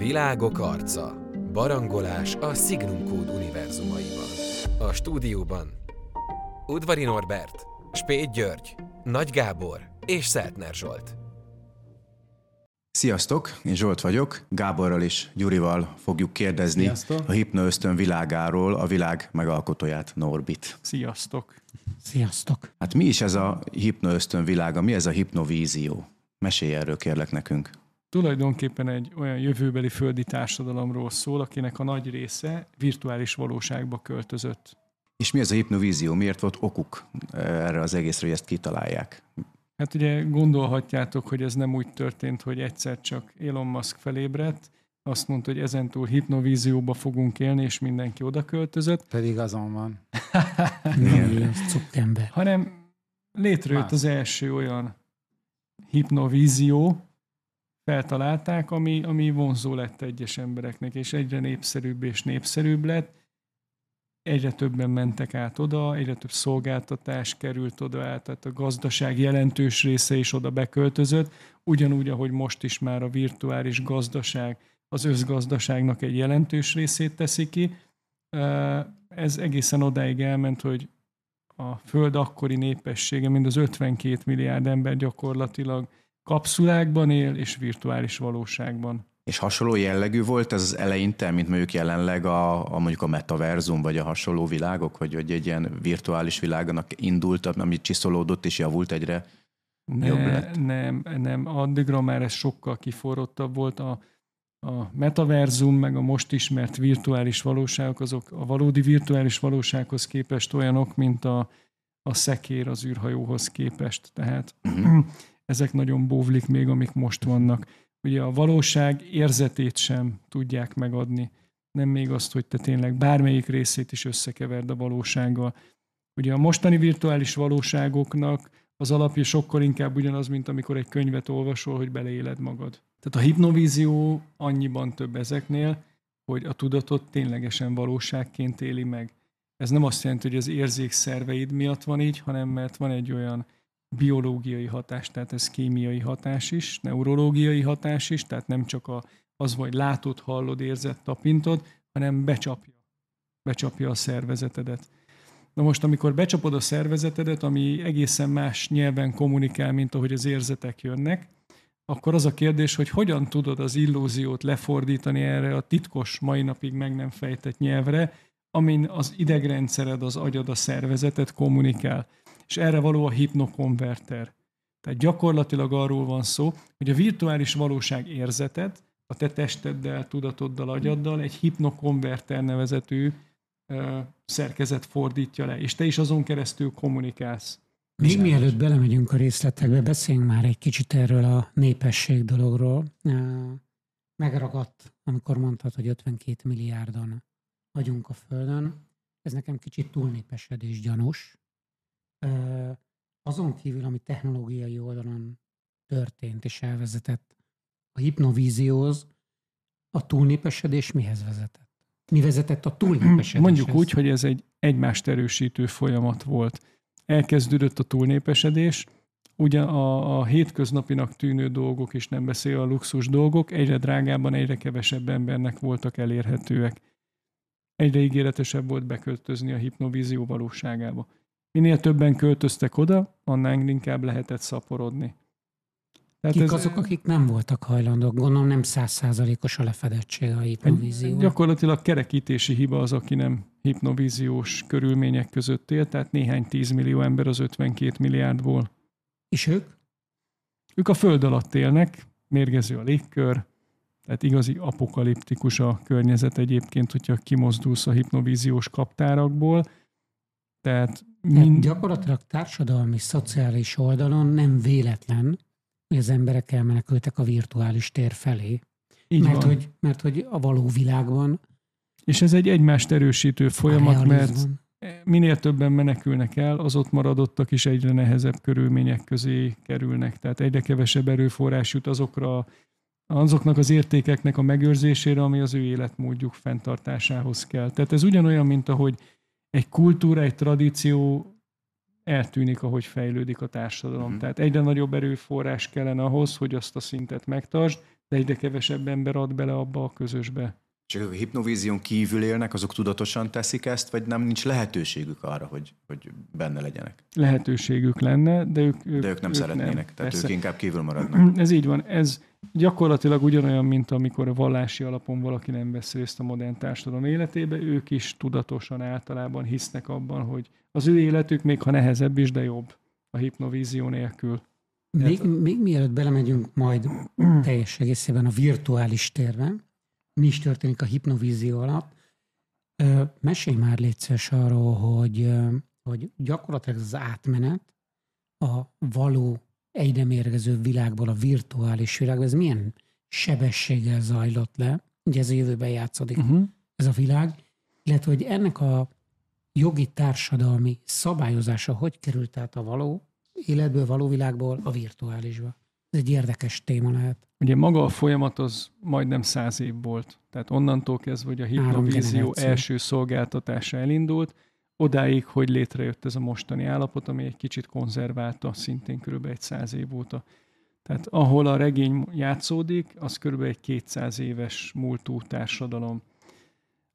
Világok arca. Barangolás a Signum Code univerzumaiban. A stúdióban Udvari Norbert, Spéd György, Nagy Gábor és Szeltner Zsolt. Sziasztok, én Zsolt vagyok, Gáborral és Gyurival fogjuk kérdezni Sziasztok. a hipnoösztön világáról a világ megalkotóját, Norbit. Sziasztok! Sziasztok! Hát mi is ez a hipnoösztön világa, mi ez a hipnovízió? Mesélj erről kérlek nekünk. Tulajdonképpen egy olyan jövőbeli földi társadalomról szól, akinek a nagy része virtuális valóságba költözött. És mi ez a hipnovízió? Miért volt okuk eh, erre az egészre, hogy ezt kitalálják? Hát ugye gondolhatjátok, hogy ez nem úgy történt, hogy egyszer csak Elon Musk felébredt, azt mondta, hogy ezentúl hipnovízióba fogunk élni, és mindenki oda költözött, Pedig azon van. Nem, az hanem létrejött Más. az első olyan hipnovízió, feltalálták, ami, ami vonzó lett egyes embereknek, és egyre népszerűbb és népszerűbb lett. Egyre többen mentek át oda, egyre több szolgáltatás került oda át, tehát a gazdaság jelentős része is oda beköltözött, ugyanúgy, ahogy most is már a virtuális gazdaság az összgazdaságnak egy jelentős részét teszi ki. Ez egészen odáig elment, hogy a Föld akkori népessége, mind az 52 milliárd ember gyakorlatilag kapszulákban él és virtuális valóságban. És hasonló jellegű volt ez az eleinte, mint mondjuk jelenleg a, a mondjuk a metaverzum, vagy a hasonló világok, hogy, hogy egy ilyen virtuális világnak indult, ami csiszolódott és javult egyre jobb Ne, lett? nem, nem, addigra már ez sokkal kiforrottabb volt. A, a metaverzum, meg a most ismert virtuális valóságok, azok a valódi virtuális valósághoz képest olyanok, mint a, a szekér az űrhajóhoz képest. Tehát Uh-huh. Ezek nagyon bóvlik még, amik most vannak. Ugye a valóság érzetét sem tudják megadni. Nem még azt, hogy te tényleg bármelyik részét is összekeverd a valósággal. Ugye a mostani virtuális valóságoknak az alapja sokkal inkább ugyanaz, mint amikor egy könyvet olvasol, hogy beleéled magad. Tehát a hipnovízió annyiban több ezeknél, hogy a tudatot ténylegesen valóságként éli meg. Ez nem azt jelenti, hogy az érzékszerveid miatt van így, hanem mert van egy olyan biológiai hatás, tehát ez kémiai hatás is, neurológiai hatás is, tehát nem csak a, az, vagy látod, hallod, érzed, tapintod, hanem becsapja. Becsapja a szervezetedet. Na most, amikor becsapod a szervezetedet, ami egészen más nyelven kommunikál, mint ahogy az érzetek jönnek, akkor az a kérdés, hogy hogyan tudod az illúziót lefordítani erre a titkos, mai napig meg nem fejtett nyelvre, amin az idegrendszered, az agyad, a szervezetet kommunikál. És erre való a hipnokonverter. Tehát gyakorlatilag arról van szó, hogy a virtuális valóság érzetet a te testeddel, tudatoddal, agyaddal egy hipnokonverter nevezetű ö, szerkezet fordítja le, és te is azon keresztül kommunikálsz. Még mielőtt belemegyünk a részletekbe, beszéljünk már egy kicsit erről a népesség dologról. Megragadt, amikor mondtad, hogy 52 milliárdan vagyunk a Földön. Ez nekem kicsit túlnépesedés gyanús. Azon kívül, ami technológiai oldalon történt és elvezetett a hipnovízióhoz, a túlnépesedés mihez vezetett? Mi vezetett a túlnépesedéshez? Mondjuk úgy, hogy ez egy egymást erősítő folyamat volt. Elkezdődött a túlnépesedés, ugye a, a hétköznapinak tűnő dolgok, és nem beszél a luxus dolgok, egyre drágábban, egyre kevesebb embernek voltak elérhetőek. Egyre ígéretesebb volt beköltözni a hipnovízió valóságába. Minél többen költöztek oda, annál inkább lehetett szaporodni. Tehát Kik azok, akik nem voltak hajlandók? Gondolom nem százszázalékos a lefedettség a hipnovízió. Gyakorlatilag kerekítési hiba az, aki nem hipnovíziós körülmények között él, tehát néhány tízmillió ember az 52 milliárdból. És ők? Ők a föld alatt élnek, mérgező a légkör, tehát igazi apokaliptikus a környezet egyébként, hogyha kimozdulsz a hipnovíziós kaptárakból. Tehát mind, gyakorlatilag társadalmi, szociális oldalon nem véletlen, hogy az emberek elmenekültek a virtuális tér felé. így mert, van. hogy, mert hogy a való világban És ez egy egymást erősítő folyamat, mert minél többen menekülnek el, az ott maradottak is egyre nehezebb körülmények közé kerülnek. Tehát egyre kevesebb erőforrás jut azokra, azoknak az értékeknek a megőrzésére, ami az ő életmódjuk fenntartásához kell. Tehát ez ugyanolyan, mint ahogy egy kultúra, egy tradíció eltűnik, ahogy fejlődik a társadalom. Mhm. Tehát egyre nagyobb erőforrás kellene ahhoz, hogy azt a szintet megtartsd, de egyre kevesebb ember ad bele abba a közösbe. Csak a hipnovízión kívül élnek, azok tudatosan teszik ezt, vagy nem nincs lehetőségük arra, hogy, hogy benne legyenek? Lehetőségük lenne, de ők, ők De ők nem ők szeretnének, nem, tehát persze. ők inkább kívül maradnak. Ez így van. Ez gyakorlatilag ugyanolyan, mint amikor a vallási alapon valaki nem vesz részt a modern társadalom életébe, ők is tudatosan általában hisznek abban, hogy az ő életük még ha nehezebb is, de jobb a hipnovízió nélkül. Még, még mielőtt belemegyünk majd teljes egészében a virtuális térbe, mi is történik a hipnovízió alatt, mesélj már létszeres arról, hogy, hogy gyakorlatilag az átmenet a való egyre mérgező világból a virtuális világba, ez milyen sebességgel zajlott le, ugye ez a jövőben játszódik uh-huh. ez a világ, illetve hogy ennek a jogi társadalmi szabályozása hogy került át a való életből, való világból a virtuálisba. Ez egy érdekes téma lehet. Ugye maga a folyamat az majdnem száz év volt. Tehát onnantól kezdve, hogy a hipnovízió első szolgáltatása elindult, odáig, hogy létrejött ez a mostani állapot, ami egy kicsit konzerválta szintén kb. egy száz év óta. Tehát ahol a regény játszódik, az kb. egy 200 éves múltú társadalom.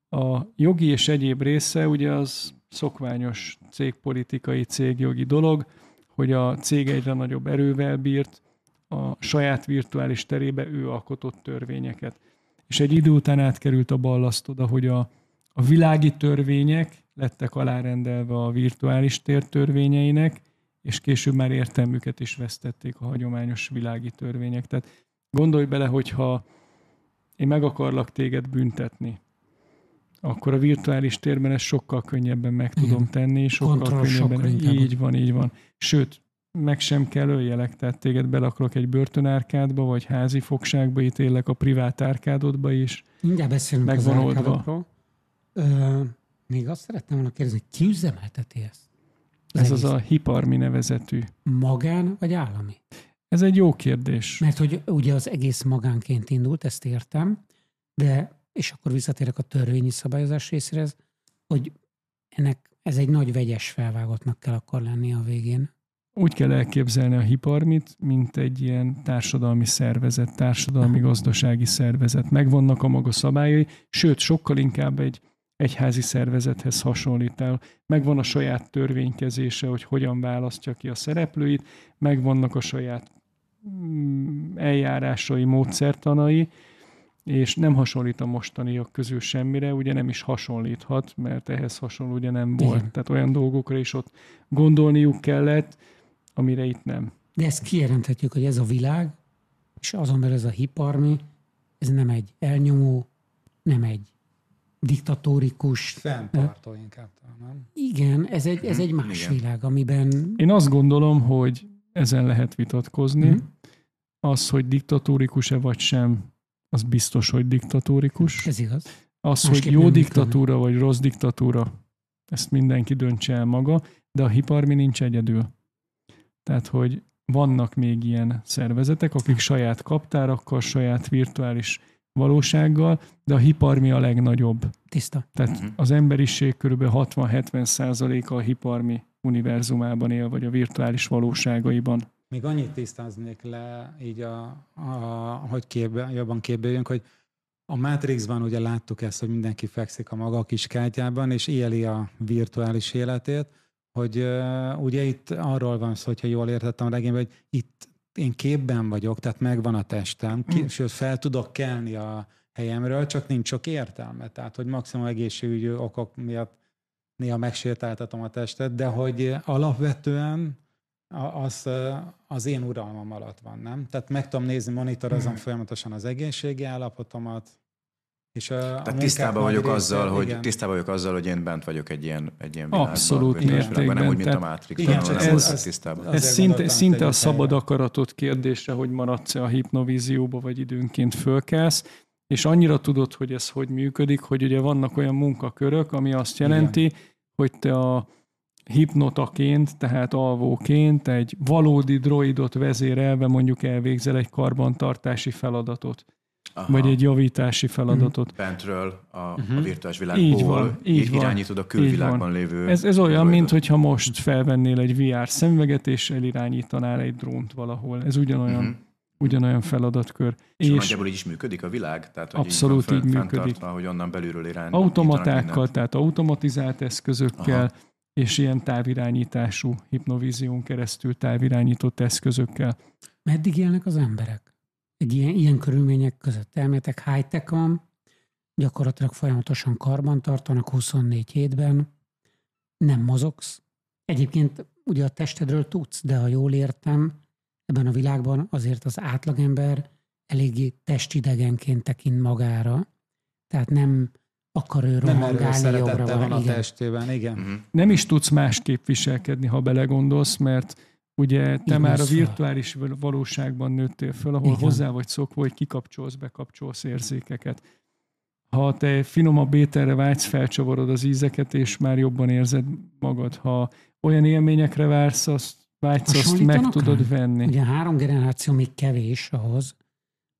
A jogi és egyéb része ugye az szokványos cégpolitikai, cégjogi dolog, hogy a cég egyre nagyobb erővel bírt, a saját virtuális terébe ő alkotott törvényeket. És egy idő után átkerült a ballaszt oda, hogy a, a világi törvények lettek alárendelve a virtuális tér törvényeinek, és később már értelmüket is vesztették a hagyományos világi törvények. Tehát gondolj bele, hogyha én meg akarlak téged büntetni, akkor a virtuális térben ezt sokkal könnyebben meg tudom tenni, sokkal Kontroll könnyebben. Sok így van, így van. Sőt, meg sem kell öljelek, tehát téged bele akarok egy börtönárkádba, vagy házi fogságba ítélek a privát árkádodba is. Mindjárt beszélünk az árkádokról. Ö, még azt szeretném volna kérdezni, ki üzemelteti ezt? Az Ez egész. az a hiparmi nevezetű. Magán vagy állami? Ez egy jó kérdés. Mert hogy ugye az egész magánként indult, ezt értem, de, és akkor visszatérek a törvényi szabályozás részére, hogy ennek ez egy nagy vegyes felvágottnak kell akkor lenni a végén. Úgy kell elképzelni a hiparmit, mint egy ilyen társadalmi szervezet, társadalmi gazdasági szervezet. Megvannak a maga szabályai, sőt, sokkal inkább egy egyházi szervezethez hasonlít el. Megvan a saját törvénykezése, hogy hogyan választja ki a szereplőit, megvannak a saját mm, eljárásai, módszertanai, és nem hasonlít a mostaniak közül semmire, ugye nem is hasonlíthat, mert ehhez hasonló ugye nem volt. Igen. Tehát olyan dolgokra is ott gondolniuk kellett, amire itt nem. De ezt kijelenthetjük, hogy ez a világ, és azon belül ez a hiparmi, ez nem egy elnyomó, nem egy diktatórikus. Fenntartó inkább, nem? Igen, ez egy, ez egy más Igen. világ, amiben... Én azt gondolom, hogy ezen lehet vitatkozni. Hmm. Az, hogy diktatórikus-e vagy sem, az biztos, hogy diktatórikus. Ez igaz. Az, Másképp hogy jó diktatúra működni. vagy rossz diktatúra, ezt mindenki döntse el maga, de a hiparmi nincs egyedül. Tehát, hogy vannak még ilyen szervezetek, akik saját kaptárakkal, saját virtuális valósággal, de a hiparmi a legnagyobb. Tiszta. Tehát uh-huh. az emberiség kb. 60-70 százaléka a hiparmi univerzumában él, vagy a virtuális valóságaiban. Még annyit tisztáznék le, így a, a, hogy képbe, jobban képbe hogy a Matrixban ugye láttuk ezt, hogy mindenki fekszik a maga kis kártyában, és éli a virtuális életét, hogy uh, ugye itt arról van szó, hogyha jól értettem a regényben, hogy itt én képben vagyok, tehát megvan a testem, ki, mm. sőt fel tudok kelni a helyemről, csak nincs sok értelme. Tehát, hogy maximum egészségügyi okok miatt néha megsétáltatom a testet, de hogy alapvetően az, az én uralmam alatt van, nem? Tehát meg tudom nézni, monitorozom mm. folyamatosan az egészségi állapotomat, és a, Tehát a tisztában vagyok része, azzal, igen. hogy tisztában vagyok azzal, hogy én bent vagyok egy ilyen, egy ilyen világban. Abszolút mértékben. Nem úgy, mint a Matrix. Igen, csak ez, ez, tisztában. ez szinte, szinte a szabad akaratot kérdése, hogy maradsz-e a hipnovízióba, vagy időnként fölkelsz, és annyira tudod, hogy ez hogy működik, hogy ugye vannak olyan munkakörök, ami azt jelenti, igen. hogy te a hipnotaként, tehát alvóként egy valódi droidot vezérelve mondjuk elvégzel egy karbantartási feladatot. Aha. vagy egy javítási feladatot. Mhm. Bentről a, uh-huh. a virtuális világból így van, így irányítod a külvilágban lévő... Ez, ez olyan, mint hogyha most felvennél egy VR szemüveget, és elirányítanál egy drónt valahol. Ez ugyanolyan. Uh-huh. ugyanolyan feladatkör. És, és nagyjából így is működik a világ? Tehát, hogy abszolút így, így működik. hogy onnan belülről irány. Automatákkal, tehát automatizált eszközökkel, Aha. és ilyen távirányítású hipnovízión keresztül távirányított eszközökkel. Meddig élnek az emberek? Egy ilyen, ilyen körülmények között elméletek high-tech van, gyakorlatilag folyamatosan karban tartanak 24 hétben, nem mozogsz. Egyébként ugye a testedről tudsz, de ha jól értem, ebben a világban azért az átlagember eléggé testidegenként tekint magára, tehát nem akar ő rohangálni jobbra van a igen. testében, igen. Uh-huh. Nem is tudsz másképp viselkedni, ha belegondolsz, mert ugye te Igen, már a virtuális valóságban nőttél föl, ahol Igen. hozzá vagy szokva, hogy kikapcsolsz, bekapcsolsz érzékeket. Ha te finomabb ételre vágysz, felcsavarod az ízeket, és már jobban érzed magad. Ha olyan élményekre vársz, azt vágysz, azt meg tudod venni. Ugye három generáció még kevés ahhoz,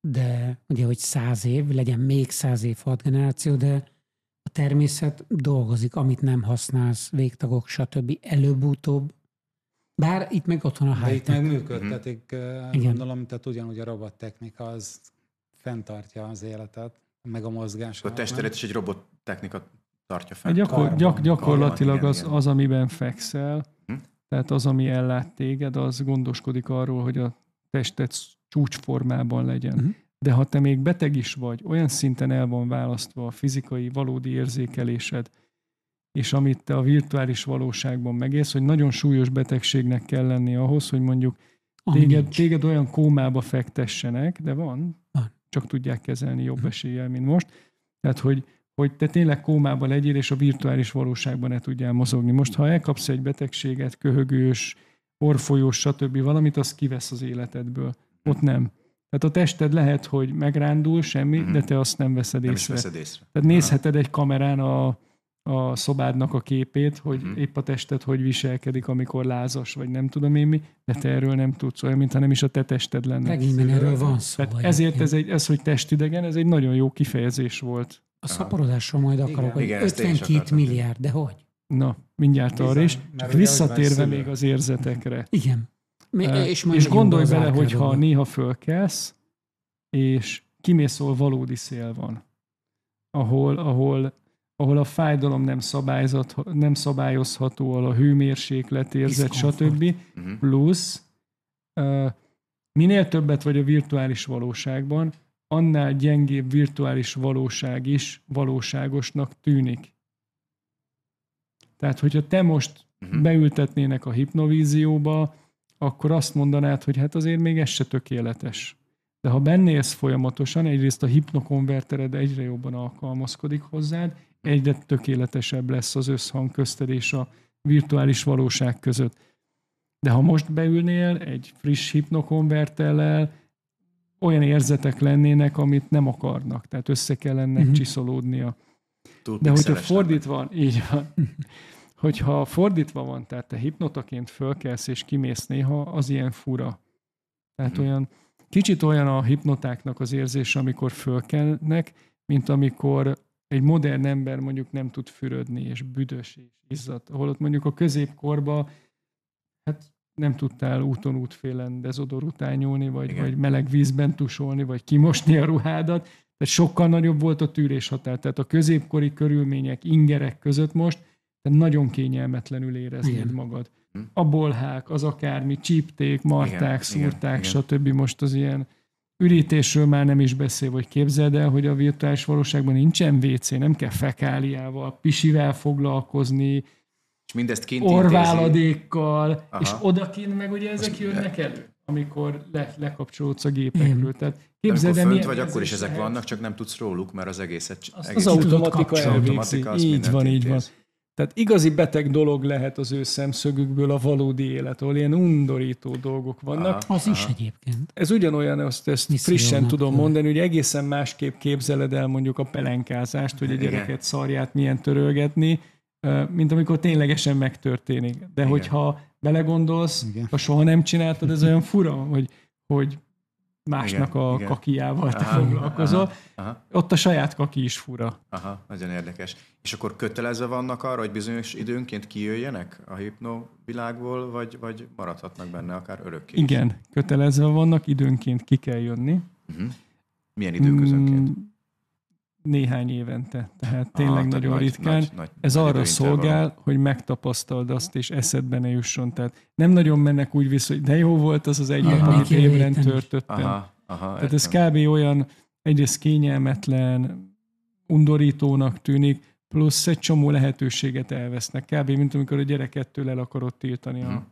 de ugye, hogy száz év, legyen még száz év hat generáció, de a természet dolgozik, amit nem használsz, végtagok, stb. Előbb-utóbb. Bár itt meg ott van a high itt meg működtetik, mm-hmm. gondolom, tehát ugyanúgy a robottechnika az fenntartja az életet, meg a mozgás. A testeret is egy robottechnika tartja fent. Gyakor, gyak, gyakorlatilag az, az, amiben fekszel, hm? tehát az, ami ellát téged, az gondoskodik arról, hogy a testet csúcsformában legyen. Uh-huh. De ha te még beteg is vagy, olyan szinten el van választva a fizikai, valódi érzékelésed, és amit te a virtuális valóságban megélsz, hogy nagyon súlyos betegségnek kell lenni ahhoz, hogy mondjuk téged, téged olyan kómába fektessenek, de van, van, csak tudják kezelni jobb mhm. eséllyel, mint most. Tehát, hogy, hogy te tényleg kómába legyél, és a virtuális valóságban ne tudjál mozogni. Most, ha elkapsz egy betegséget, köhögős, orfolyós, stb. valamit, az kivesz az életedből. Ott nem. Tehát a tested lehet, hogy megrándul, semmi, mm-hmm. de te azt nem veszed nem észre. veszed észre. Tehát nézheted egy kamerán a, a szobádnak a képét, hogy mm-hmm. épp a tested hogy viselkedik, amikor lázas, vagy nem tudom én mi, de te erről nem tudsz, olyan, mintha nem is a te tested lenne. Regényben erről van szó. Tehát ezért ez, egy, ez, hogy testidegen, ez egy nagyon jó kifejezés volt. A szaporodásról majd akarok, hogy Igen, 52 milliárd, de hogy? Na, mindjárt arra is. Csak visszatérve még az érzetekre. Igen. És, és gondolj bele, hogy ha néha fölkelsz, és kimész, ahol valódi szél van, ahol, ahol, ahol a fájdalom nem, nem szabályozható, ahol a hőmérséklet érzet, stb. Uh-huh. Plusz uh, minél többet vagy a virtuális valóságban, annál gyengébb virtuális valóság is valóságosnak tűnik. Tehát, hogyha te most uh-huh. beültetnének a hipnovízióba, akkor azt mondanád, hogy hát azért még ez se tökéletes. De ha bennélsz folyamatosan, egyrészt a hipnokonvertered egyre jobban alkalmazkodik hozzád, egyre tökéletesebb lesz az összhang közted és a virtuális valóság között. De ha most beülnél egy friss hipnokonvertellel, olyan érzetek lennének, amit nem akarnak, tehát össze kell ennek uh-huh. csiszolódnia. Túl De hogyha fordítva van, így van, hogyha fordítva van, tehát te hipnotaként fölkelsz és kimész néha, az ilyen fura. Tehát hmm. olyan, kicsit olyan a hipnotáknak az érzése, amikor fölkelnek, mint amikor egy modern ember mondjuk nem tud fürödni, és büdös, és izzat. Ahol ott mondjuk a középkorba hát nem tudtál úton útfélen dezodor után vagy, vagy meleg vízben tusolni, vagy kimosni a ruhádat. Tehát sokkal nagyobb volt a tűrés határ. Tehát a középkori körülmények, ingerek között most te nagyon kényelmetlenül éreznéd igen. magad. Hm. A bolhák, az akármi, csípték, marták, igen, szúrták, igen, stb. Most az ilyen ürítésről már nem is beszél, vagy képzeld el, hogy a virtuális valóságban nincsen WC, nem kell fekáliával, pisivel foglalkozni, és mindezt kint orváladékkal, Aha. és odakint meg ugye ezek Most jönnek elő, amikor le, lekapcsolódsz a gépekről. Tehát képzeld el, vagy akkor is ezek vannak, csak nem tudsz róluk, mert az egészet... Azt egész az automatika elvégzi. Így van, így van. Tehát igazi beteg dolog lehet az ő szemszögükből a valódi élet, ahol ilyen undorító dolgok vannak. Aha, az is egyébként. Ez ugyanolyan, azt ezt Missziónak frissen tudom mondani, hogy egészen másképp képzeled el mondjuk a pelenkázást, hogy a gyereket Igen. szarját milyen törölgetni, mint amikor ténylegesen megtörténik. De Igen. hogyha belegondolsz, Igen. ha soha nem csináltad, ez olyan fura, hogy, hogy másnak Igen, a igen. kakiával te Aha, foglalkozol. aha, aha. Ott a saját kaki is fura. Aha, nagyon érdekes. És akkor kötelezve vannak arra, hogy bizonyos időnként kijöjjenek a hipnovilágból, vagy, vagy maradhatnak benne akár örökké? Igen, kötelezve vannak, időnként ki kell jönni. Uh-huh. Milyen időközönként? Néhány évente, tehát tényleg tehát nagyon nagy- ritkán. nagy- nagy- Ez nagy arra szolgál, hogy megtapasztald azt, és eszedbe ne jusson. Tehát nem nagyon mennek úgy vissza, hogy de jó volt az az egy nap, amit is. törtöttem. Aha, aha, Tehát ez kb. olyan egyrészt kényelmetlen, undorítónak tűnik, plusz egy csomó lehetőséget elvesznek. Kb. mint amikor a gyereket el akarod tiltani. Mhm. A...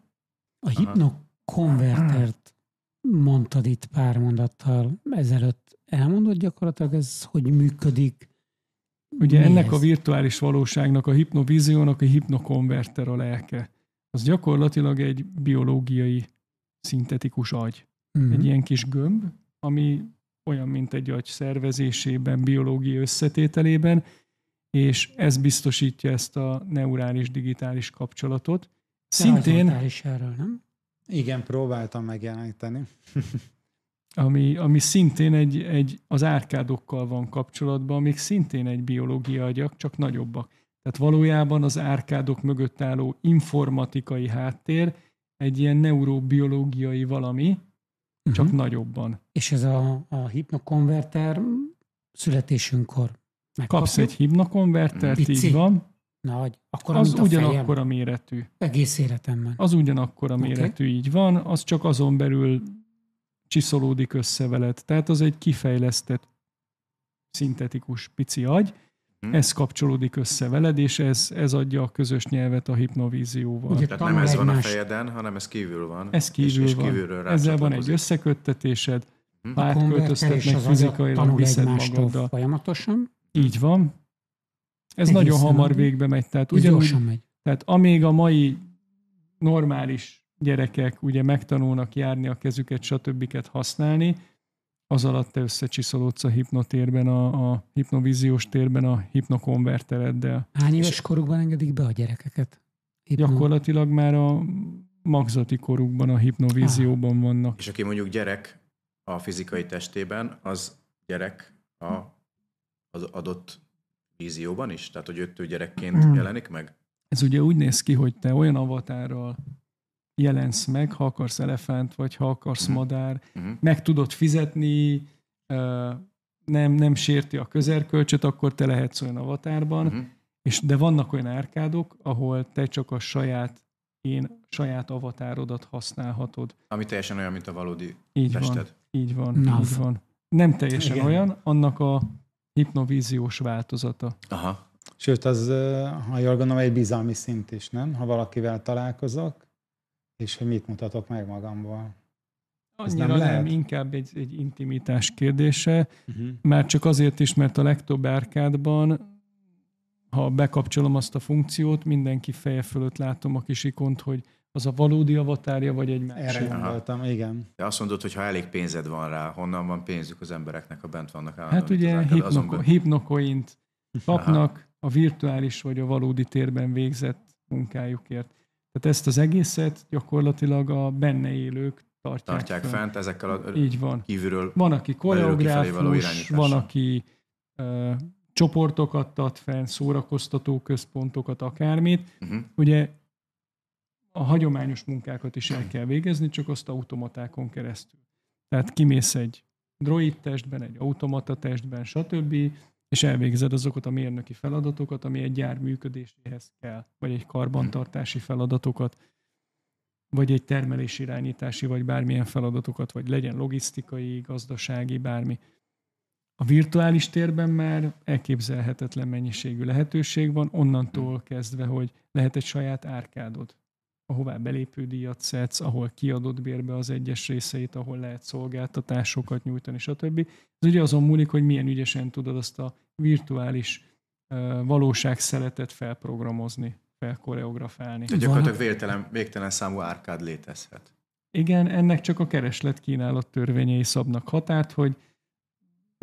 A hipnokonvertert mondtad itt pár mondattal ezelőtt. Elmondod gyakorlatilag ez, hogy működik? Ugye Mi ennek ez? a virtuális valóságnak, a hipnovíziónak a hipnokonverter a lelke. Az gyakorlatilag egy biológiai szintetikus agy. Mhm. Egy ilyen kis gömb, ami olyan, mint egy agy szervezésében, biológiai összetételében, és ez biztosítja ezt a neurális digitális kapcsolatot. Szintén, erről, nem? Igen, próbáltam megjeleníteni. ami, ami szintén egy, egy, az árkádokkal van kapcsolatban, amik szintén egy biológia agyak, csak nagyobbak. Tehát valójában az árkádok mögött álló informatikai háttér egy ilyen neurobiológiai valami, csak Mhm. nagyobban. És ez a, a hipnokonverter születésünkkor megkapjuk? Kapsz egy hipnokonvertert, Pici. így van, Nagy, akkor az a ugyanakkor a méretű. Egész életemben. Az ugyanakkor a méretű, így van, az csak azon belül csiszolódik össze veled. Tehát az egy kifejlesztett szintetikus pici agy, Mhm. ez kapcsolódik össze veled, és ez, ez adja a közös nyelvet a hipnovízióval. Ugye Tehát nem ez van a egymást. fejeden, hanem ez kívül van. Ez kívül és, és van. kívülről Ezzel van egy összeköttetésed, párt konverter költöztetnek fizikailag, viszed magaddal. folyamatosan. Így van. Ez Egészen nagyon hamar végbe megy. Tehát ugyanúgy megy. Tehát amíg a mai normális gyerekek ugye megtanulnak járni a kezüket, stb. használni, az alatt te összecsiszolódsz a hipnotérben, a, a hipnovíziós térben a hipnokonvertereddel. Hány éves korukban engedik be a gyerekeket? Hipno- Gyakorlatilag már a magzati korukban, a hipnovízióban vannak. És aki mondjuk gyerek a fizikai testében, az gyerek a, az adott vízióban is? Tehát, hogy őt ő gyerekként Hmm. jelenik meg? Ez ugye úgy néz ki, hogy te olyan avatárral jelensz meg, ha akarsz elefánt, vagy ha akarsz Mhm. madár, Uh-huh. meg tudod fizetni, nem, nem sérti a közerkölcsöt, akkor te lehetsz olyan avatárban, Uh-huh. és de vannak olyan árkádok, ahol te csak a saját én saját avatárodat használhatod. Ami teljesen olyan, mint a valódi Így van, tested. így van, Nav. így van. Nem teljesen Igen. olyan, annak a hipnovíziós változata. Aha. Sőt, az, ha jól gondolom, egy bizalmi szint is, nem? Ha valakivel találkozok, és hogy mit mutatok meg magamból. Ez Annyira nem lehet? nem inkább egy, egy intimitás kérdése, Uh-huh. már csak azért is, mert a legtöbb árkádban, ha bekapcsolom azt a funkciót, mindenki feje fölött látom a kis ikont, hogy az a valódi avatárja, vagy egy Erre másik. Aha. gondoltam, igen. De azt mondod, hogy ha elég pénzed van rá, honnan van pénzük az embereknek, ha bent vannak állandóan Hát ugye hipnoko, hipnokoint kapnak a virtuális vagy a valódi térben végzett munkájukért. Tehát ezt az egészet gyakorlatilag a benne élők tartják, tartják fönn. fent ezekkel a Így van. kívülről. Van, aki koreográfus, van, aki ö, csoportokat tart fenn, szórakoztató központokat, akármit. Uh-huh. Ugye a hagyományos munkákat is el kell végezni, csak azt automatákon keresztül. Tehát kimész egy droid testben, egy automata testben, stb., és elvégzed azokat a mérnöki feladatokat, ami egy gyár működéséhez kell, vagy egy karbantartási feladatokat, vagy egy termelési irányítási, vagy bármilyen feladatokat, vagy legyen logisztikai, gazdasági, bármi. A virtuális térben már elképzelhetetlen mennyiségű lehetőség van, onnantól kezdve, hogy lehet egy saját árkádod, ahová belépődíjat szedsz, ahol kiadod bérbe az egyes részeit, ahol lehet szolgáltatásokat nyújtani, stb. Ez ugye azon múlik, hogy milyen ügyesen tudod azt a virtuális ö, valóságszeletet felprogramozni, felkoreografálni. De gyakorlatilag végtelen, végtelen számú árkád létezhet. Igen, ennek csak a kereslet kínálat törvényei szabnak határt, hogy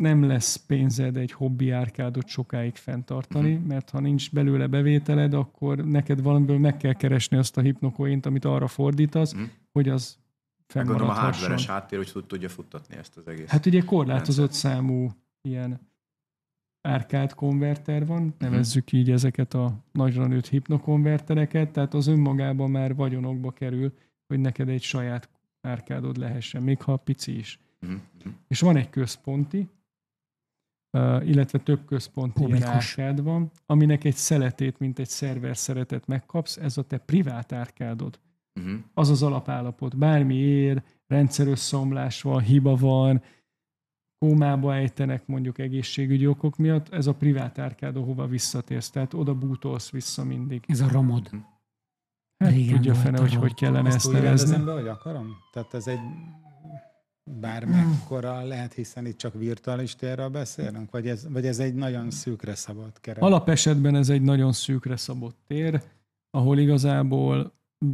nem lesz pénzed egy hobbi árkádot sokáig fenntartani, Mhm. mert ha nincs belőle bevételed, akkor neked valamiből meg kell keresni azt a hipnokoint, amit arra fordítasz, Mhm. hogy az Gondolom a fennmaradhasson. hardware-es háttér, hogy tud- tudja futtatni ezt az egész. Hát ugye korlátozott számú ilyen árkád konverter van, nevezzük így ezeket a nagyra nőtt hipnokonvertereket, tehát az önmagában már vagyonokba kerül, hogy neked egy saját árkádod lehessen, még ha pici is. Mhm, mhm. És van egy központi, illetve több központi árkád van, aminek egy szeletét, mint egy szerver szeretet megkapsz, ez a te privát árkádod. Mhm. Az az alapállapot. Bármi ér, rendszerösszomlás van, hiba van, kómába ejtenek mondjuk egészségügyi okok miatt, ez a privát árkád, ahova visszatérsz. Tehát oda bútolsz vissza mindig. Ez a romod. Hát Régen tudja fene, hogy hogy kellene Ezt ezt úgy nevezni. rendezem be, hogy akarom? Tehát ez egy bármekkora lehet, hiszen itt csak virtuális térről beszélünk? Vagy ez, vagy ez egy nagyon szűkre szabott keret? Alapesetben ez egy nagyon szűkre szabott tér, ahol igazából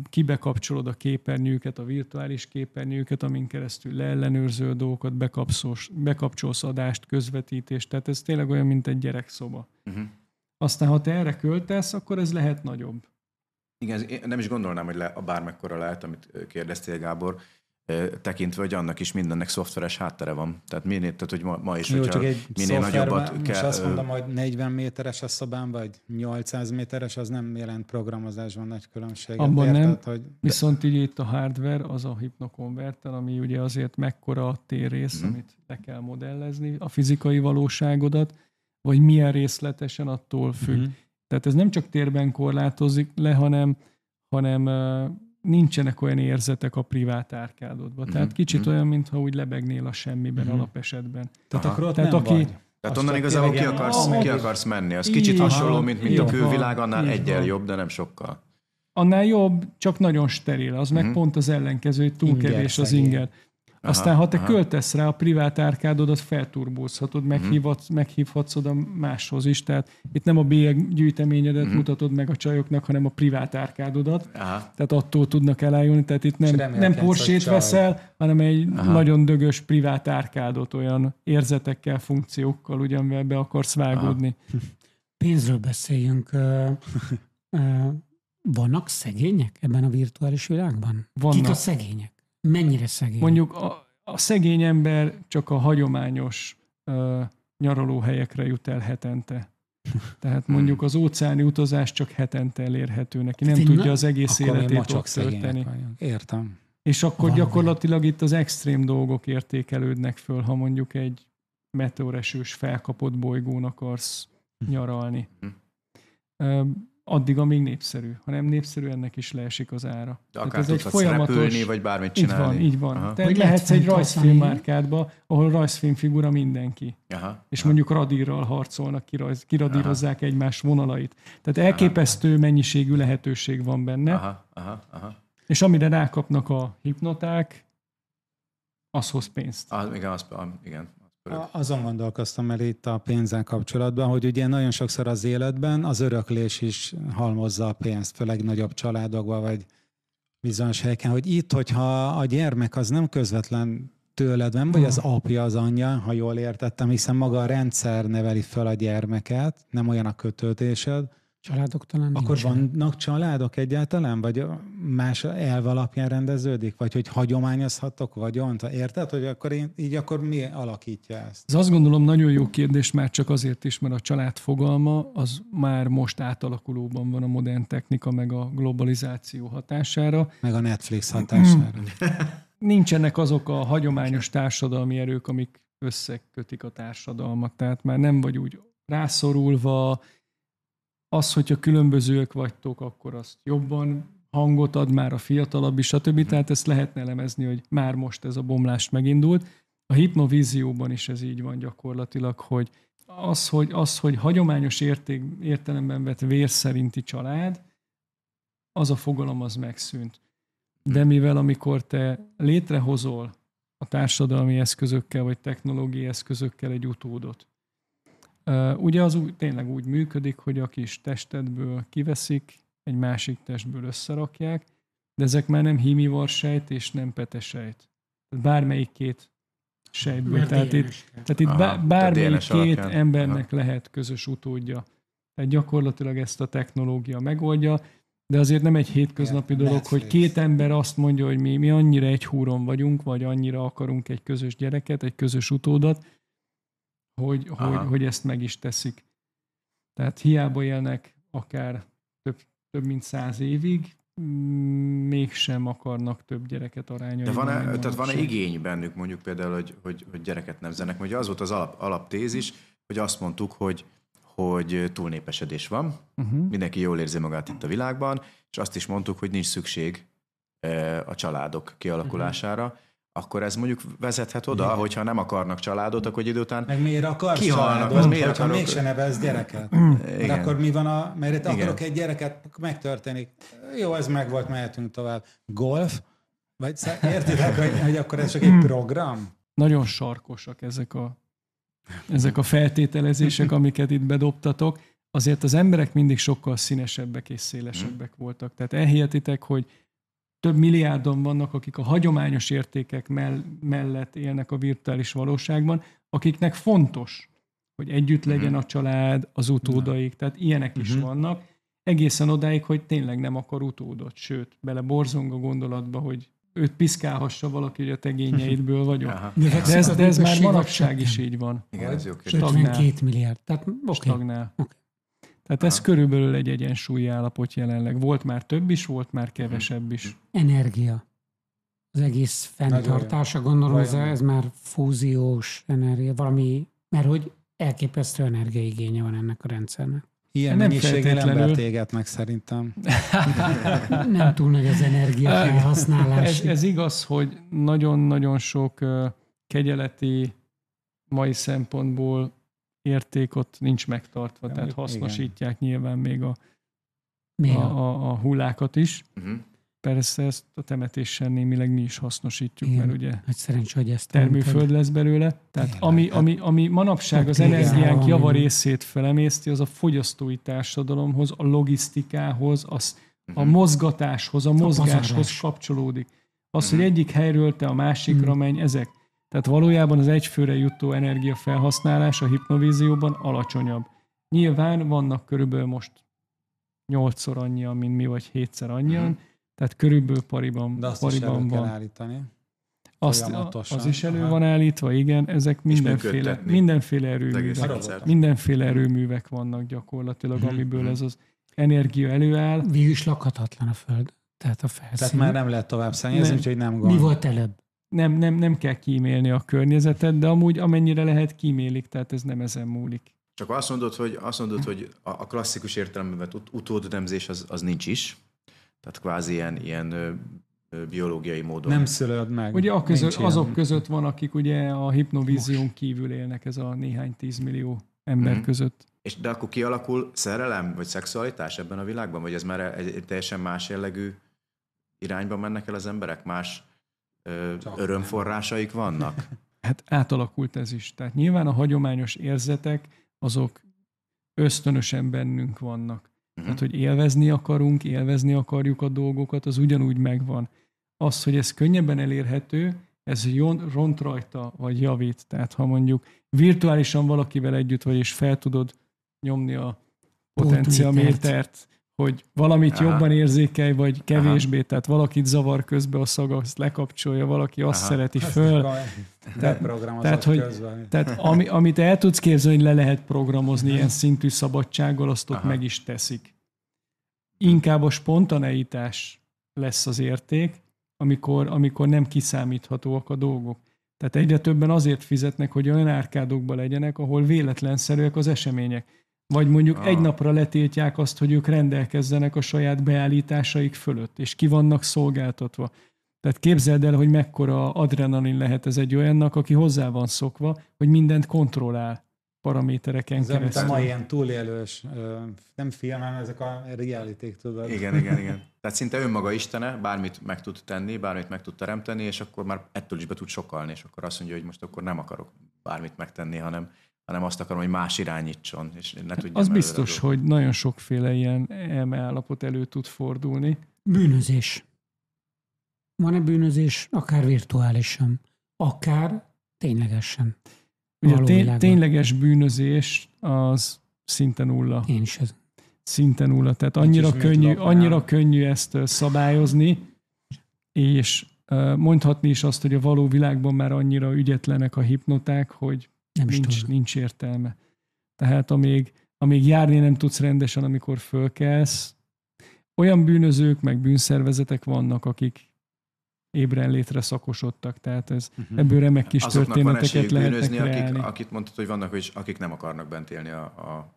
kibekapcsolod a képernyőket, a virtuális képernyőket, amin keresztül leellenőrző dolgokat, bekapszolsz, bekapcsolsz adást, közvetítést, tehát ez tényleg olyan, mint egy gyerekszoba. Mhm. Aztán, ha te erre költesz, akkor ez lehet nagyobb. Igen, én nem is gondolnám, hogy le, a bármekkora lehet, amit kérdeztél, Gábor, tekintve, hogy annak is mindennek szoftveres háttere van. Tehát minél, tehát hogy ma, ma is, Jó, hogyha csak egy minél nagyobbat most kell... azt ö, mondom, hogy 40 méteres a szobám, vagy 800 méteres, az nem jelent programozásban nagy különbséget. Abban érted, nem. Hogy Viszont így itt a hardware, az a hipnokonverter, ami ugye azért mekkora a térrész, Mhm. amit le kell modellezni, a fizikai valóságodat, vagy milyen részletesen attól függ. Mhm. Tehát ez nem csak térben korlátozik le, hanem, hanem nincsenek olyan érzetek a privát árkádodban. Mhm, Tehát kicsit mhm. olyan, mintha úgy lebegnél a semmiben Mhm. alapesetben. Tehát Aha. akkor ott Tehát nem aki- vagy. Tehát Az onnan igazából ki akarsz, Ah, ki akarsz menni. Az így kicsit hasonló, mint, mint a Így van. külvilág, annál Így egyel van. jobb, de nem sokkal. Annál jobb, csak nagyon steril. Az meg Mhm. pont az ellenkező, hogy túl Inger kevés az szegény. inger. Aha, Aztán, ha te aha. költesz rá, a privát árkádodat felturbózhatod, Mhm. meghívhatsz, meghívhatsz oda máshoz is. Tehát itt nem a bélyeg gyűjteményedet Mhm. mutatod meg a csajoknak, hanem a privát árkádodat. Aha. Tehát attól tudnak elájulni. Tehát itt nem, nem Porsét veszel, hanem egy Aha. nagyon dögös privát árkádot, olyan érzetekkel, funkciókkal, ugyanvel be akarsz vágódni. Pénzről beszéljünk. Vannak szegények ebben a virtuális világban? Vannak. Kik a szegények? Mennyire szegények? Mondjuk a, a szegény ember csak a hagyományos ö, nyaralóhelyekre jut el hetente. Tehát mondjuk az óceáni utazás csak hetente elérhető neki. Nem én tudja az egész Akkor életét ott tölteni. Értem. És akkor Van gyakorlatilag itt az extrém dolgok értékelődnek föl, ha mondjuk egy meteoresős felkapott bolygón akarsz nyaralni. Addig, amíg népszerű. Ha nem népszerű, ennek is leesik az ára. De Tehát akár ez egy folyamatos- repülni, vagy bármit Így csinálni. van, így van. Aha. Te Hogy lehetsz lehet egy rajzfilmmárkádba, ahol rajzfilmfigura mindenki. Aha. És aha. mondjuk radírral harcolnak, kirajz, kiradírozzák egymás vonalait. Tehát elképesztő mennyiségű lehetőség van benne. Aha, aha, aha. És amire rákapnak a hipnoták, az hoz pénzt. Ah, igen, az, ah, igen. A- Azon gondolkoztam el itt a pénzzel kapcsolatban, hogy ugye nagyon sokszor az életben az öröklés is halmozza a pénzt, főleg nagyobb családokban, vagy bizonyos helyeken, hogy itt, hogyha a gyermek az nem közvetlen tőled van, vagy az apja, az anyja, ha jól értettem, hiszen maga a rendszer neveli fel a gyermeket, nem olyan a kötődésed, Családok talán akkor nincsenek. vannak családok egyáltalán? Vagy más elv alapján rendeződik? Vagy hogy hagyományozhatok vagyont? Érted? Hogy akkor én, így akkor mi alakítja ezt? Ez azt gondolom nagyon jó kérdés, már csak azért is, mert a család fogalma az már most átalakulóban van a modern technika meg a globalizáció hatására. Meg a Netflix hatására. Nincsenek azok a hagyományos társadalmi erők, amik összekötik a társadalmat. Tehát már nem vagy úgy rászorulva, az, hogyha különbözőek vagytok, akkor azt jobban hangot ad már a fiatalabb is, stb. Tehát ezt lehetne elemezni, hogy már most ez a bomlás megindult. A hipnovízióban is ez így van gyakorlatilag, hogy az, hogy, az, hogy hagyományos érték, értelemben vett vér szerinti család, az a fogalom az megszűnt. De mivel amikor te létrehozol a társadalmi eszközökkel vagy technológiai eszközökkel egy utódot, ugye az úgy, tényleg úgy működik, hogy a kis testedből kiveszik, egy másik testből összerakják, de ezek már nem hímivarsejt és nem petesejt. Bármelyik két sejtből. Mert Tehát itt, DNS kell. tehát itt Aha, bármelyik két alapján. embernek lehet közös utódja. Tehát gyakorlatilag ezt a technológia megoldja. de azért nem egy hétköznapi Igen, dolog, hogy két ember azt mondja, hogy mi, mi annyira egy húron vagyunk, vagy annyira akarunk egy közös gyereket, egy közös utódat, hogy, hogy, Aha. hogy ezt meg is teszik. Tehát hiába élnek akár több, több mint száz évig, mégsem akarnak több gyereket arányaiban. De van-e, tehát van-e igény bennük mondjuk például, hogy, hogy, hogy gyereket nemzenek? Ugye az volt az alap, alaptézis, hogy azt mondtuk, hogy, hogy túlnépesedés van, Uh-huh. mindenki jól érzi magát itt a világban, és azt is mondtuk, hogy nincs szükség eh, a családok kialakulására, akkor ez mondjuk vezethet oda, Igen. hogyha nem akarnak családot, akkor egy idő után Meg miért akarsz Kihalnak, családot, az miért hogyha akarok- mégse nevez gyereket? Mert Igen. akkor mi van a... Mert itt akarok egy gyereket, megtörténik. Jó, ez meg volt, mehetünk tovább. Golf? Vagy értitek, hogy, hogy akkor ez csak egy program? Nagyon sarkosak ezek a, ezek a feltételezések, amiket itt bedobtatok. Azért az emberek mindig sokkal színesebbek és szélesebbek voltak. Tehát elhihetitek, hogy több milliárdon vannak, akik a hagyományos értékek mell- mellett élnek a virtuális valóságban, akiknek fontos, hogy együtt legyen a család, az utódaik, tehát ilyenek is Mhm. vannak, egészen odáig, hogy tényleg nem akar utódot, sőt, bele borzong a gondolatba, hogy őt piszkálhassa valaki, hogy a tegényeidből vagyok. Aha. Növekszik De ez, de ez már manapság is így van. Igen, ez jó kérdés. 52 milliárd. Tehát oké. Stagnál. Oké. Tehát ez körülbelül egy egyensúlyi állapot jelenleg. Volt már több is, volt már kevesebb is. Energia. Az egész fenntartása, gondolom, ez, ez már fúziós energia, valami, mert hogy elképesztő energiaigénye van ennek a rendszernek. Ilyen Nem feltétlenül. embert égetnek szerintem. Nem túl nagy az energia felhasználás. Ez, ez igaz, hogy nagyon-nagyon sok kegyeleti mai szempontból érték ott nincs megtartva, Ja, tehát igen. hasznosítják nyilván még a, a, a, a, hullákat is. Uh-huh. Persze ezt a temetéssel némileg mi is hasznosítjuk, Igen. mert ugye nagy szerencsé, hogy ezt termőföld mondtad. lesz belőle. Tehát ami, hát- ami, ami manapság az energiánk van, java ami- részét felemészti, az a fogyasztói társadalomhoz, a logisztikához, az, a Mhm. mozgatáshoz, a mozgáshoz kapcsolódik. Az, Mhm. hogy egyik helyről te a másikra Mhm. menj, ezek. Tehát valójában az egyfőre jutó energiafelhasználás a hipnovízióban alacsonyabb. Nyilván vannak körülbelül most nyolcszor annyian, mint mi, vagy hétszer annyian, Mhm. tehát körülbelül pariban, De azt is pariban kell van. állítani. Azt, az is elő Aha. van állítva, igen, ezek mindenféle, mindenféle erőművek. Mindenféle erőművek vannak gyakorlatilag, Mhm, amiből mhm. ez az energia előáll. Végül is lakhatatlan a föld. Tehát a Tehát felszín. már nem lehet tovább szennyezni, Nem. úgyhogy nem gond. Mi volt előbb? Nem, nem, nem kell kímélni a környezetet, de amúgy amennyire lehet kímélik, tehát ez nem ezen múlik. Csak azt mondod, hogy, azt mondod, hogy a klasszikus értelemben vett ut- utódnemzés az, az nincs is. Tehát kvázi ilyen, ilyen biológiai módon. Nem szülöd meg. Ugye a között, ilyen. azok között van, akik ugye a hipnovízión kívül élnek, ez a néhány tízmillió ember Mhm. között. És de akkor kialakul szerelem vagy szexualitás ebben a világban? Vagy ez már egy, egy teljesen más jellegű irányba mennek el az emberek? Más ö, örömforrásaik vannak? Hát átalakult ez is. Tehát nyilván a hagyományos érzetek, azok ösztönösen bennünk vannak. Uh-huh. Tehát, hogy élvezni akarunk, élvezni akarjuk a dolgokat, az ugyanúgy megvan. Az, hogy ez könnyebben elérhető, ez ront rajta, vagy javít. Tehát ha mondjuk virtuálisan valakivel együtt vagy, és fel tudod nyomni a potenciamétert, hogy valamit Aha. jobban érzékelj, vagy kevésbé, tehát valakit zavar közbe a szaga, azt lekapcsolja, valaki azt Aha. szereti Azt föl. Beprogramozott tehát, hogy- közben. Tehát ami, amit el tudsz képzelni, hogy le lehet programozni ilyen szintű szabadsággal, azt ott Aha. meg is teszik. Inkább a spontaneitás lesz az érték, amikor, amikor nem kiszámíthatóak a dolgok. Tehát egyre többen azért fizetnek, hogy olyan árkádokba legyenek, ahol véletlenszerűek az események. Vagy mondjuk Ah. egy napra letiltják azt, hogy ők rendelkezzenek a saját beállításaik fölött, és ki vannak szolgáltatva. Tehát képzeld el, hogy mekkora adrenalin lehet ez egy olyannak, aki hozzá van szokva, hogy mindent kontrollál paramétereken Ez keresztül. mai ilyen túlélős, nem film, hanem ezek a reality tudod. Igen, igen, igen. Tehát szinte önmaga istene, bármit meg tud tenni, bármit meg tud teremteni, és akkor már ettől is be tud sokalni, és akkor azt mondja, hogy most akkor nem akarok bármit megtenni, hanem, hanem azt akarom, hogy más irányítson, és ne tudjam Az előre biztos, dolgozni. hogy nagyon sokféle ilyen elme állapot elő tud fordulni. Bűnözés. Van-e bűnözés, akár virtuálisan, akár ténylegesen? Ugye Való tény, tényleges bűnözés az szinte nulla. Én is ez. szinte nulla. Tehát annyira könnyű, annyira könnyű ezt szabályozni, és mondhatni is azt, hogy a való világban már annyira ügyetlenek a hipnoták, hogy Nem is nincs, tudom. nincs értelme. Tehát amíg, amíg járni nem tudsz rendesen, amikor fölkelsz, olyan bűnözők, meg bűnszervezetek vannak, akik ébren létre szakosodtak, tehát ez, Mhm. ebből remek kis Azoknak történeteket esélyük lehetnek bűnözni, akik, akit mondtad, hogy vannak, hogy akik nem akarnak bent élni a, a,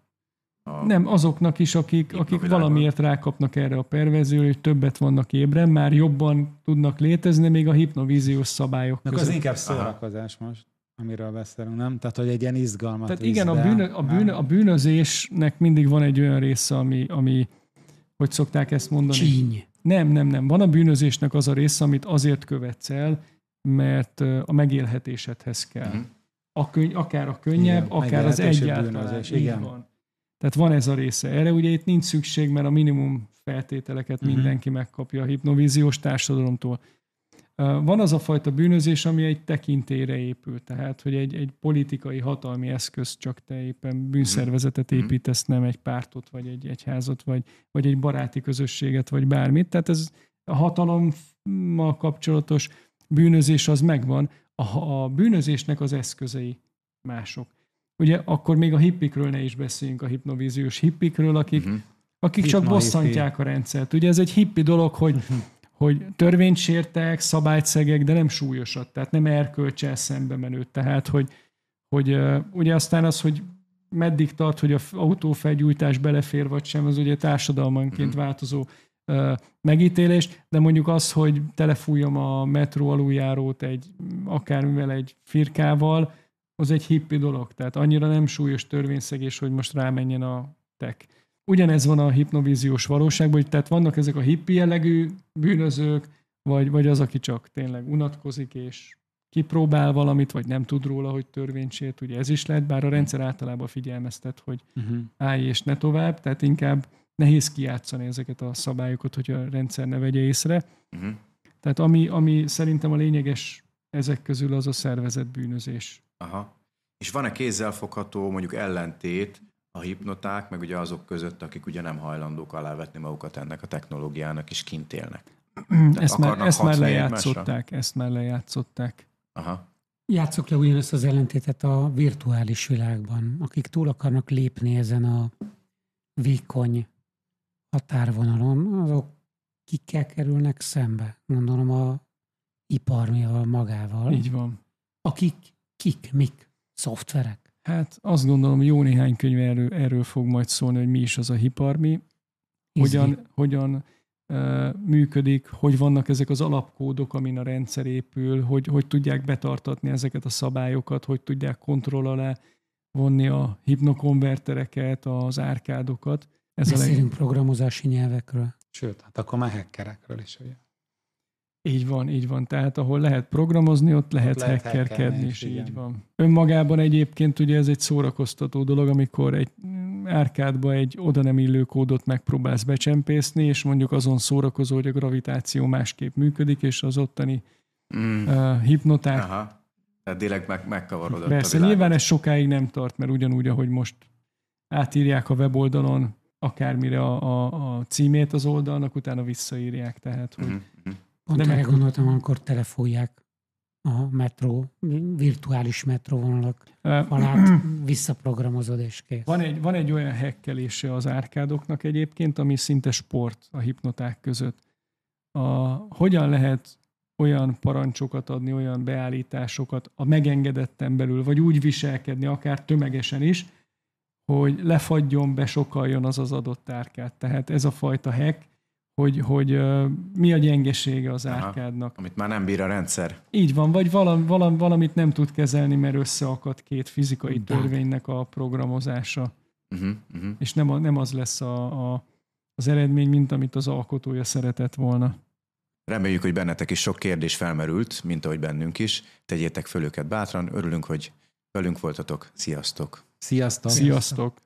a Nem, azoknak is, akik, akik valamiért rákapnak erre a perverzióra, hogy többet vannak ébren, már jobban tudnak létezni, még a hipnovíziós szabályok az között. inkább szórakozás most, amiről beszélünk, nem? Tehát, hogy egy ilyen izgalmat Tehát igen, a, bűnö, a, bűnö, a bűnözésnek mindig van egy olyan része, ami, ami hogy szokták ezt mondani? Csíny. Nem, nem, nem. Van a bűnözésnek az a része, amit azért követsz el, mert a megélhetésedhez kell. Mhm. A könny, akár a könnyebb, Igen, akár az egyáltalán. bűnözés, igen. van. Tehát van ez a része. Erre ugye itt nincs szükség, mert a minimum feltételeket Mhm. mindenki megkapja a hipnovíziós társadalomtól. Van az a fajta bűnözés, ami egy tekintélyre épül, tehát hogy egy, egy politikai hatalmi eszköz csak te éppen bűnszervezetet Mhm. építesz, nem egy pártot, vagy egy egyházat, vagy, vagy egy baráti közösséget, vagy bármit. Tehát ez a hatalommal kapcsolatos bűnözés az megvan. A, a bűnözésnek az eszközei mások. Ugye akkor még a hippikről ne is beszéljünk, a hipnovíziós hippikről, akik, Mhm. akik csak bosszantják a rendszert. Ugye ez egy hippi dolog, hogy, hogy törvényt sértek, szabályt szegek, de nem súlyosat, tehát nem erkölcsel szembe menőt. Tehát, hogy, hogy ugye aztán az, hogy meddig tart, hogy a f- autófelgyújtás belefér vagy sem, az ugye társadalmanként Mhm. változó megítélés, de mondjuk az, hogy telefújjam a metró aluljárót egy akármivel egy firkával, az egy hippi dolog. Tehát annyira nem súlyos törvényszegés, hogy most rámenjen a tek. Ugyanez van a hipnovíziós valóságban, hogy tehát vannak ezek a hippi jellegű bűnözők, vagy, vagy az, aki csak tényleg unatkozik, és kipróbál valamit, vagy nem tud róla, hogy törvényt sért, ugye ez is lehet, bár a rendszer általában figyelmeztet, hogy Mhm. állj és ne tovább, tehát inkább nehéz kijátszani ezeket a szabályokat, hogy a rendszer ne vegye észre. Mhm. Tehát ami, ami szerintem a lényeges ezek közül az a szervezett bűnözés. Aha. És van-e kézzelfogható mondjuk ellentét a hipnoták, meg ugye azok között, akik ugye nem hajlandók alávetni magukat ennek a technológiának, és kint élnek? Ezt már, ezt már lejátszották, ezt már lejátszották. Aha. Játsszuk le ugyanezt az ellentétet a virtuális világban. Akik túl akarnak lépni ezen a vékony határvonalon, azok kikkel kerülnek szembe? Gondolom a iparmival magával. Így van. Akik kik, mik? Szoftverek. Hát azt gondolom, jó néhány könyv erről, erről fog majd szólni, hogy mi is az a hiparmi, hogyan, hogyan uh, működik, hogy vannak ezek az alapkódok, amin a rendszer épül, hogy, hogy tudják betartatni ezeket a szabályokat, hogy tudják kontroll alá vonni a hipnokonvertereket, az árkádokat. Ez a leg... Beszélünk programozási nyelvekről. Sőt, hát akkor már hackerekről is, ugye. Így van, így van. Tehát ahol lehet programozni, ott lehet, Ott lehet hackerkedni, és is, így igen. van. Önmagában egyébként ugye ez egy szórakoztató dolog, amikor egy árkádba egy oda nem illő kódot megpróbálsz becsempészni, és mondjuk azon szórakozó, hogy a gravitáció másképp működik, és az ottani Mm. uh, hipnoták. Aha. Tehát direkt meg, megkavarodott Persze, a nyilván ez sokáig nem tart, mert ugyanúgy, ahogy most átírják a weboldalon akármire a, a, a címét az oldalnak, utána visszaírják, tehát hogy Mhm, mhm. Pont De erre gondoltam, amikor telefolják a metró, virtuális metróvonalak alá visszaprogramozod és kész. Van egy, van egy olyan hekkelése az árkádoknak egyébként, ami szinte sport a hipnoták között. A, hogyan lehet olyan parancsokat adni, olyan beállításokat a megengedetten belül, vagy úgy viselkedni, akár tömegesen is, hogy lefagyjon, besokaljon az az adott árkát. Tehát ez a fajta hack, hogy, hogy mi a gyengesége az Aha. árkádnak. Amit már nem bír a rendszer. Így van, vagy valam, valam, valamit nem tud kezelni, mert összeakad két fizikai Bug. törvénynek a programozása Uh-huh, uh-huh. és nem, a, nem az lesz a, a, az eredmény, mint amit az alkotója szeretett volna. Reméljük, hogy bennetek is sok kérdés felmerült, mint ahogy bennünk is. Tegyétek föl őket bátran. Örülünk, hogy velünk voltatok. Sziasztok! Sziasztok! Sziasztok!